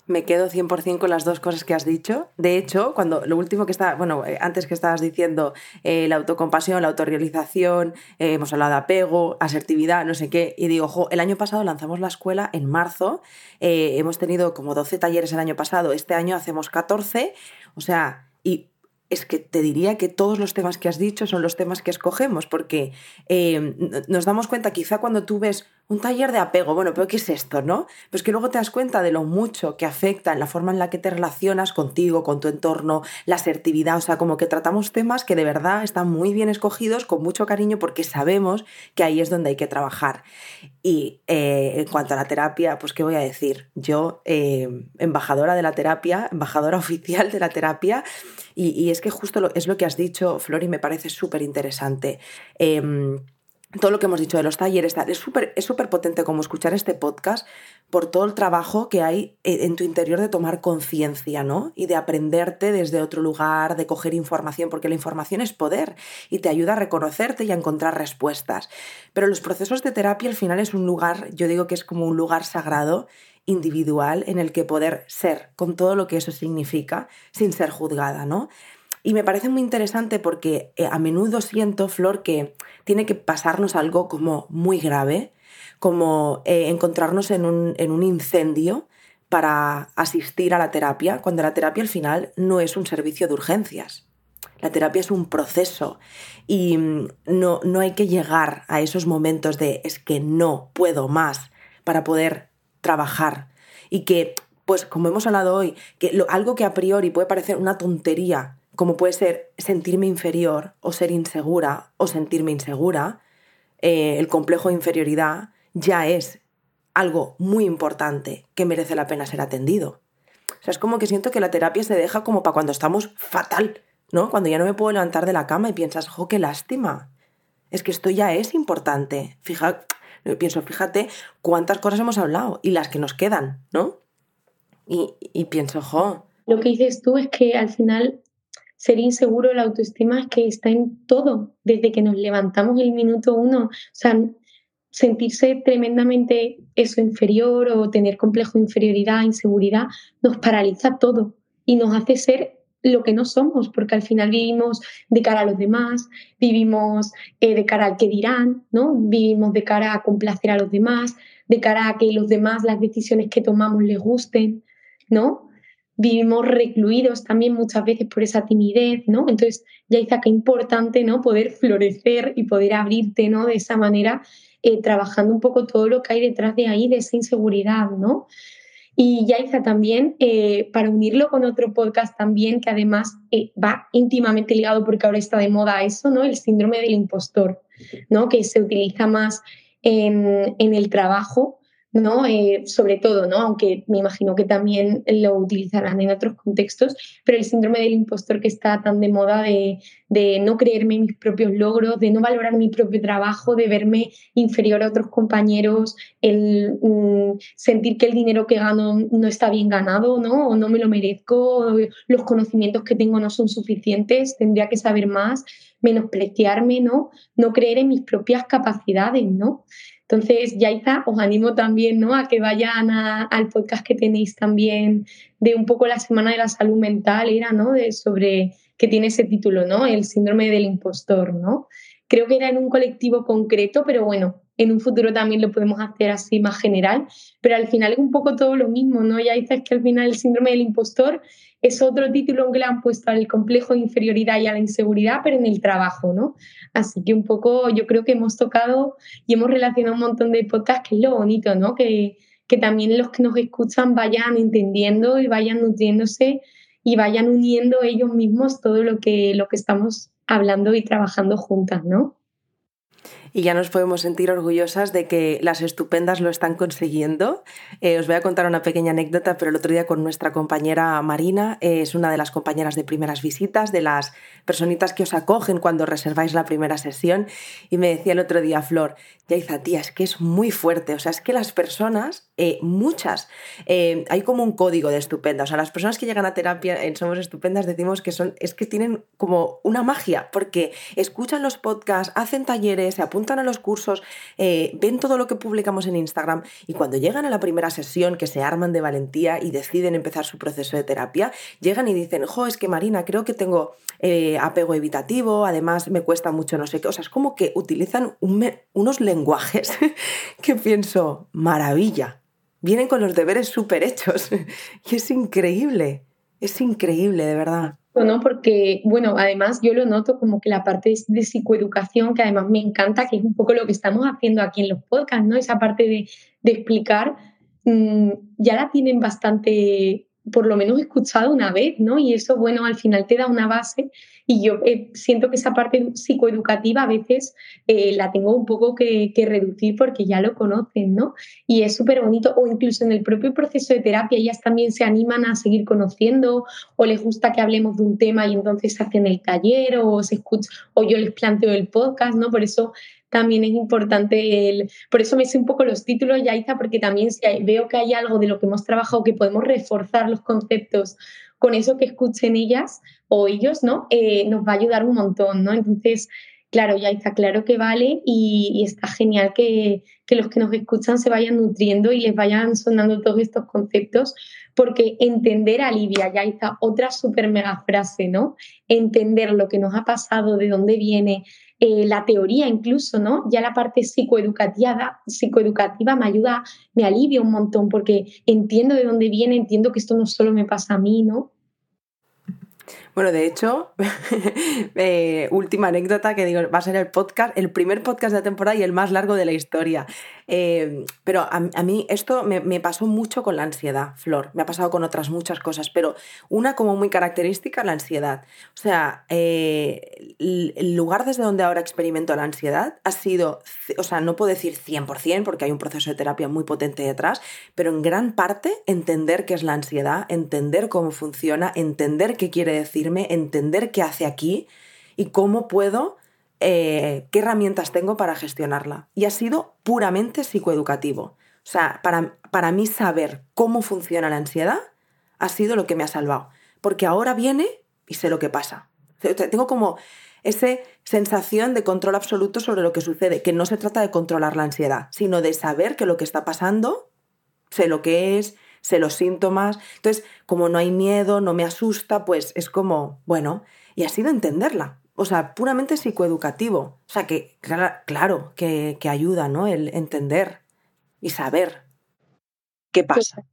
Me quedo 100% con las dos cosas que has dicho. De hecho, cuando lo último que está, bueno, eh, antes que estabas diciendo eh, la autocompasión, la autorrealización, eh, hemos hablado de apego, asertividad, no sé qué, y digo, ojo, el año pasado lanzamos la escuela en marzo, hemos tenido como 12 talleres el año pasado, este año hacemos 14, o sea, y es que te diría que todos los temas que has dicho son los temas que escogemos, porque nos damos cuenta quizá cuando tú ves un taller de apego, bueno, pero ¿qué es esto, no? Pues que luego te das cuenta de lo mucho que afecta en la forma en la que te relacionas contigo, con tu entorno, la asertividad, o sea, como que tratamos temas que de verdad están muy bien escogidos, con mucho cariño, porque sabemos que ahí es donde hay que trabajar. Y eh, en cuanto a la terapia, pues qué voy a decir, yo, eh, embajadora de la terapia, embajadora oficial de la terapia, y, es que justo es lo que has dicho, Flori, me parece súper interesante. Em, todo lo que hemos dicho de los talleres, es súper es súper potente como escuchar este podcast por todo el trabajo que hay en tu interior de tomar conciencia, ¿no? Y de aprenderte desde otro lugar, de coger información, porque la información es poder y te ayuda a reconocerte y a encontrar respuestas. Pero los procesos de terapia al final es un lugar, yo digo que es como un lugar sagrado, individual, en el que poder ser con todo lo que eso significa, sin ser juzgada, ¿no? Y me parece muy interesante porque eh, a menudo siento, Flor, que tiene que pasarnos algo como muy grave, como eh, encontrarnos en un, en un incendio para asistir a la terapia, cuando la terapia al final no es un servicio de urgencias. La terapia es un proceso y mm, no, no hay que llegar a esos momentos de es que no puedo más para poder trabajar. Y que, pues como hemos hablado hoy, que algo que a priori puede parecer una tontería como puede ser sentirme inferior o ser insegura o sentirme insegura, eh, el complejo de inferioridad ya es algo muy importante que merece la pena ser atendido. O sea, es como que siento que la terapia se deja como para cuando estamos fatal, ¿no? Cuando ya no me puedo levantar de la cama y piensas, jo, qué lástima. Es que esto ya es importante. Fija, pienso, fíjate cuántas cosas hemos hablado y las que nos quedan, ¿no? Y, y pienso, jo. Lo que dices tú es que al final ser inseguro, la autoestima es que está en todo, desde que nos levantamos el minuto uno. O sea, sentirse tremendamente eso inferior o tener complejo de inferioridad, inseguridad, nos paraliza todo y nos hace ser lo que no somos, porque al final vivimos de cara a los demás, vivimos eh, de cara al que dirán, ¿no? Vivimos de cara a complacer a los demás, de cara a que los demás las decisiones que tomamos les gusten, ¿no? Vivimos recluidos también muchas veces por esa timidez, ¿no? Entonces, ya dice que importante, ¿no? Poder florecer y poder abrirte, ¿no? De esa manera, eh, trabajando un poco todo lo que hay detrás de ahí, de esa inseguridad, ¿no? Y Yaiza también, eh, para unirlo con otro podcast también, que además eh, va íntimamente ligado porque ahora está de moda eso, ¿no? El síndrome del impostor, ¿no? Que se utiliza más en, en el trabajo ¿no? Eh, sobre todo, ¿no? Aunque me imagino que también lo utilizarán en otros contextos, pero el síndrome del impostor que está tan de moda de, no creerme mis propios logros, de no valorar mi propio trabajo, de verme inferior a otros compañeros, el mm, sentir que el dinero que gano no está bien ganado, ¿no? O no me lo merezco, los conocimientos que tengo no son suficientes, tendría que saber más, menospreciarme, ¿no? No creer en mis propias capacidades, ¿no? Entonces, Yaiza, os animo también ¿no? a que vayan al podcast que tenéis también de un poco la Semana de la Salud Mental, era, ¿no? De, sobre, que tiene ese título, ¿no? El síndrome del impostor, ¿no? Creo que era en un colectivo concreto, pero bueno, en un futuro también lo podemos hacer así más general, pero al final es un poco todo lo mismo, ¿no? Ya dices que al final el síndrome del impostor es otro título que le han puesto al complejo de inferioridad y a la inseguridad, pero en el trabajo, ¿no? Así que un poco yo creo que hemos tocado y hemos relacionado un montón de podcasts, que es lo bonito, ¿no? Que, que también los que nos escuchan vayan entendiendo y vayan nutriéndose y vayan uniendo ellos mismos todo lo que, lo que estamos hablando y trabajando juntas, ¿no? Y ya nos podemos sentir orgullosas de que las estupendas lo están consiguiendo. Eh, os voy a contar una pequeña anécdota, pero el otro día con nuestra compañera Marina, eh, es una de las compañeras de primeras visitas, de las personitas que os acogen cuando reserváis la primera sesión, y me decía el otro día, Flor, Yaiza, tía, es que es muy fuerte, o sea, es que las personas, eh, muchas, hay como un código de estupenda, o sea, las personas que llegan a terapia en Somos Estupendas decimos que son, es que tienen como una magia, porque escuchan los podcasts, hacen talleres, se apuntan a los cursos, eh, ven todo lo que publicamos en Instagram y cuando llegan a la primera sesión, que se arman de valentía y deciden empezar su proceso de terapia, llegan y dicen, jo, es que Marina, creo que tengo eh, apego evitativo, además me cuesta mucho no sé qué. O sea, es como que utilizan unos lenguajes que pienso, maravilla. Vienen con los deberes súper hechos. y es increíble. Es increíble, de verdad. ¿no? Porque, bueno, además yo lo noto como que la parte de psicoeducación, que además me encanta, que es un poco lo que estamos haciendo aquí en los podcasts, ¿no? Esa parte de, explicar, mm, ya la tienen bastante por lo menos escuchado una vez, ¿no? Y eso, bueno, al final te da una base y yo eh, siento que esa parte psicoeducativa a veces eh, la tengo un poco que, reducir porque ya lo conocen, ¿no? Y es súper bonito, o incluso en el propio proceso de terapia ellas también se animan a seguir conociendo o les gusta que hablemos de un tema y entonces hacen el taller o se escucha, o yo les planteo el podcast, ¿no? Por eso también es importante el, por eso me sé un poco los títulos, Yaiza, porque también si veo que hay algo de lo que hemos trabajado que podemos reforzar los conceptos con eso que escuchen ellas o ellos, ¿no? Eh, nos va a ayudar un montón, ¿no? Entonces, claro, Yaiza, claro que vale y, está genial que, que, los que nos escuchan se vayan nutriendo y les vayan sonando todos estos conceptos, porque entender alivia, Yaiza, otra súper mega frase, ¿no? Entender lo que nos ha pasado, de dónde viene, eh, la teoría incluso, ¿no? Ya la parte psicoeducativa, psicoeducativa me ayuda, me alivia un montón porque entiendo de dónde viene, entiendo que esto no solo me pasa a mí, ¿no? Bueno, de hecho, eh, última anécdota que digo, va a ser el podcast, el primer podcast de la temporada y el más largo de la historia. Eh, pero a, mí esto me, pasó mucho con la ansiedad, Flor. Me ha pasado con otras muchas cosas, pero una como muy característica, la ansiedad. O sea, eh, el lugar desde donde ahora experimento la ansiedad ha sido, o sea, no puedo decir 100% porque hay un proceso de terapia muy potente detrás, pero en gran parte entender qué es la ansiedad, entender cómo funciona, entender qué quiere decirme, entender qué hace aquí y cómo puedo eh, qué herramientas tengo para gestionarla. Y ha sido puramente psicoeducativo. O sea, para, para mí saber cómo funciona la ansiedad ha sido lo que me ha salvado. Porque ahora viene y sé lo que pasa. Tengo como esa sensación de control absoluto sobre lo que sucede, que no se trata de controlar la ansiedad, sino de saber que lo que está pasando, sé lo que es, sé los síntomas. Entonces, como no hay miedo, no me asusta, pues es como, bueno, y ha sido entenderla o sea, puramente psicoeducativo. O sea, que claro, que, ayuda, ¿no? El entender y saber qué pasa.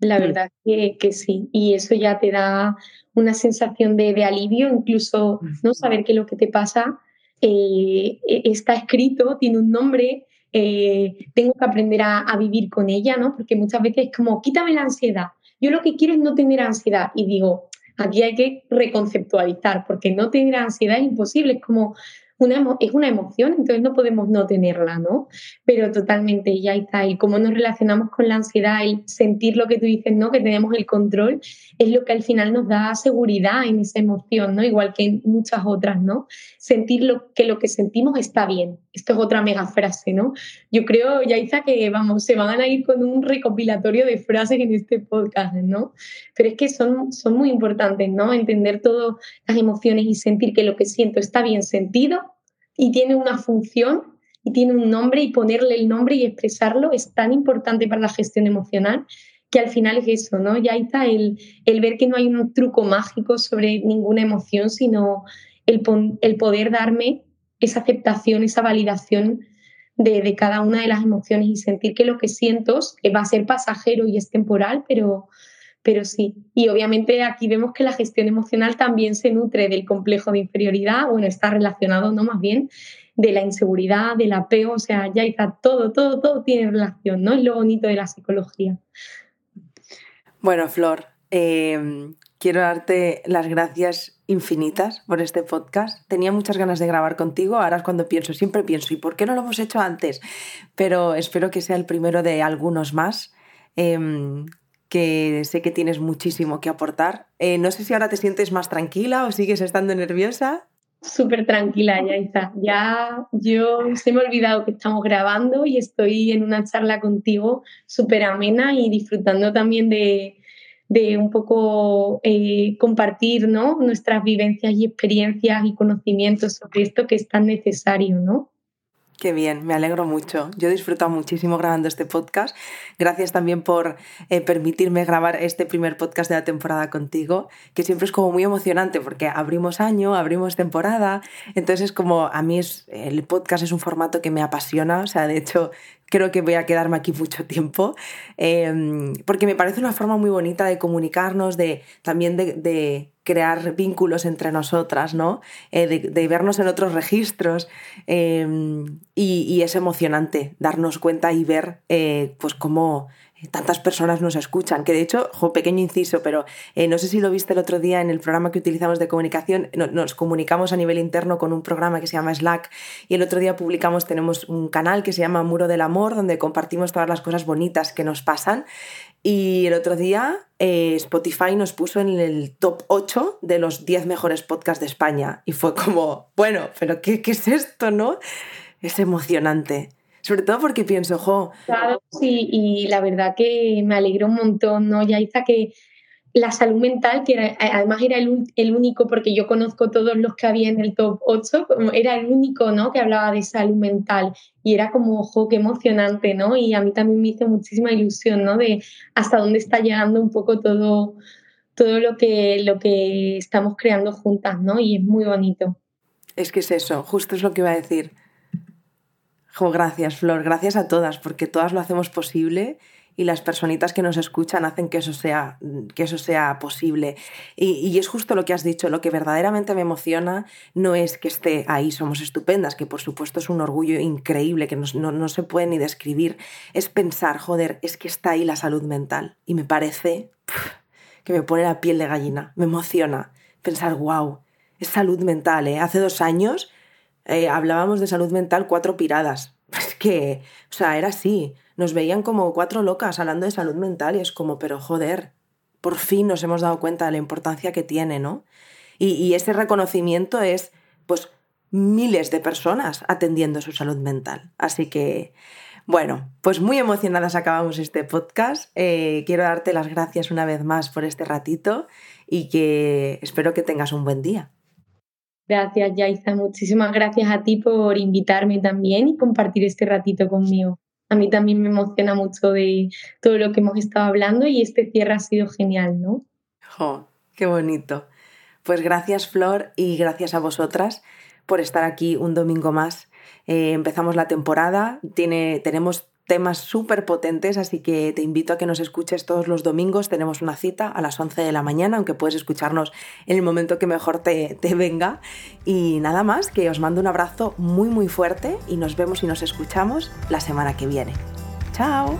La mm. verdad que, que, sí. Y eso ya te da una sensación de, alivio, incluso no saber que lo que te pasa eh, e, está escrito, tiene un nombre, eh, tengo que aprender a, a, vivir con ella, ¿no? Porque muchas veces es como, quítame la ansiedad. Yo lo que quiero es no tener ansiedad. Y digo, Aquí hay que reconceptualizar, porque no tener ansiedad es imposible, es como una, es una emoción, entonces no podemos no tenerla, ¿no? Pero totalmente ya está. Y cómo nos relacionamos con la ansiedad, el sentir lo que tú dices, ¿no? Que tenemos el control, es lo que al final nos da seguridad en esa emoción, ¿no? Igual que en muchas otras, ¿no? Sentir lo, que lo que sentimos está bien. Esto es otra mega frase, ¿no? Yo creo, Yaiza, que vamos, se van a ir con un recopilatorio de frases en este podcast, ¿no? Pero es que son, son muy importantes, ¿no? Entender todas las emociones y sentir que lo que siento está bien sentido y tiene una función y tiene un nombre y ponerle el nombre y expresarlo es tan importante para la gestión emocional que al final es eso, ¿no? Ya está el, el ver que no hay un truco mágico sobre ninguna emoción, sino el, el poder darme esa aceptación, esa validación de, cada una de las emociones y sentir que lo que siento va a ser pasajero y es temporal, pero, pero sí. Y obviamente aquí vemos que la gestión emocional también se nutre del complejo de inferioridad, bueno, está relacionado, ¿no? Más bien de la inseguridad, del apego, o sea, ya está todo, todo, todo tiene relación, ¿no? Es lo bonito de la psicología. Bueno, Flor, em, quiero darte las gracias infinitas por este podcast. Tenía muchas ganas de grabar contigo, ahora es cuando pienso, siempre pienso, ¿y por qué no lo hemos hecho antes? Pero espero que sea el primero de algunos más. Em, que sé que tienes muchísimo que aportar. Eh, no sé si ahora te sientes más tranquila o sigues estando nerviosa. Súper tranquila, está. Ya yo se me ha olvidado que estamos grabando y estoy en una charla contigo súper amena y disfrutando también de, de un poco eh, compartir ¿no? nuestras vivencias y experiencias y conocimientos sobre esto que es tan necesario, ¿no? Qué bien, me alegro mucho. Yo he muchísimo grabando este podcast. Gracias también por eh, permitirme grabar este primer podcast de la temporada contigo, que siempre es como muy emocionante porque abrimos año, abrimos temporada. Entonces, como a mí es, el podcast es un formato que me apasiona. O sea, de hecho, creo que voy a quedarme aquí mucho tiempo, em, porque me parece una forma muy bonita de comunicarnos, de también de, crear vínculos entre nosotras, ¿no? Eh, de, vernos en otros registros em, y, es emocionante darnos cuenta y ver eh, pues cómo tantas personas nos escuchan, que de hecho, pequeño inciso, pero eh, no sé si lo viste el otro día en el programa que utilizamos de comunicación, nos comunicamos a nivel interno con un programa que se llama Slack y el otro día publicamos, tenemos un canal que se llama Muro del Amor, donde compartimos todas las cosas bonitas que nos pasan y el otro día eh, Spotify nos puso en el top 8 de los 10 mejores podcasts de España y fue como, bueno, pero ¿qué, qué es esto, no? Es emocionante. Sobre todo porque pienso, jo. Y la verdad que me alegró un montón, ¿no? Ya hizo que la salud mental, que además era el, único, porque yo conozco todos los que había en el top 8, era el único, ¿no? Que hablaba de salud mental y era como, ojo, qué emocionante, ¿no? Y a mí también me hizo muchísima ilusión, ¿no? De hasta dónde está llegando un poco todo, todo lo, que, lo que estamos creando juntas, ¿no? Y es muy bonito. Es que es eso, justo es lo que iba a decir gracias, Flor. Gracias a todas, porque todas lo hacemos posible y las personitas que nos escuchan hacen que eso sea, que eso sea posible. Y, es justo lo que has dicho, lo que verdaderamente me emociona no es que esté ahí, somos estupendas, que por supuesto es un orgullo increíble, que no, se puede ni describir, es pensar, joder, es que está ahí la salud mental. Y me parece que me pone la piel de gallina, me emociona pensar, wow, es salud mental. ¿eh? Hace dos años eh, hablábamos de salud mental cuatro piradas. Es que, o sea, era así. Nos veían como cuatro locas hablando de salud mental y es como, pero joder, por fin nos hemos dado cuenta de la importancia que tiene, ¿no? Y, y ese reconocimiento es, pues, miles de personas atendiendo su salud mental. Así que, bueno, pues muy emocionadas acabamos este podcast. Eh, quiero darte las gracias una vez más por este ratito y que espero que tengas un buen día. Gracias, Yaiza. Muchísimas gracias a ti por invitarme también y compartir este ratito conmigo. A mí también me emociona mucho de todo lo que hemos estado hablando y este cierre ha sido genial, ¿no? Oh, qué bonito. Pues gracias, Flor, y gracias a vosotras por estar aquí un domingo más. Eh, empezamos la temporada, tiene, tenemos temas súper potentes, así que te invito a que nos escuches todos los domingos. Tenemos una cita a las 11 de la mañana, aunque puedes escucharnos en el momento que mejor te, te venga. Y nada más, que os mando un abrazo muy muy fuerte y nos vemos y nos escuchamos la semana que viene. ¡Chao!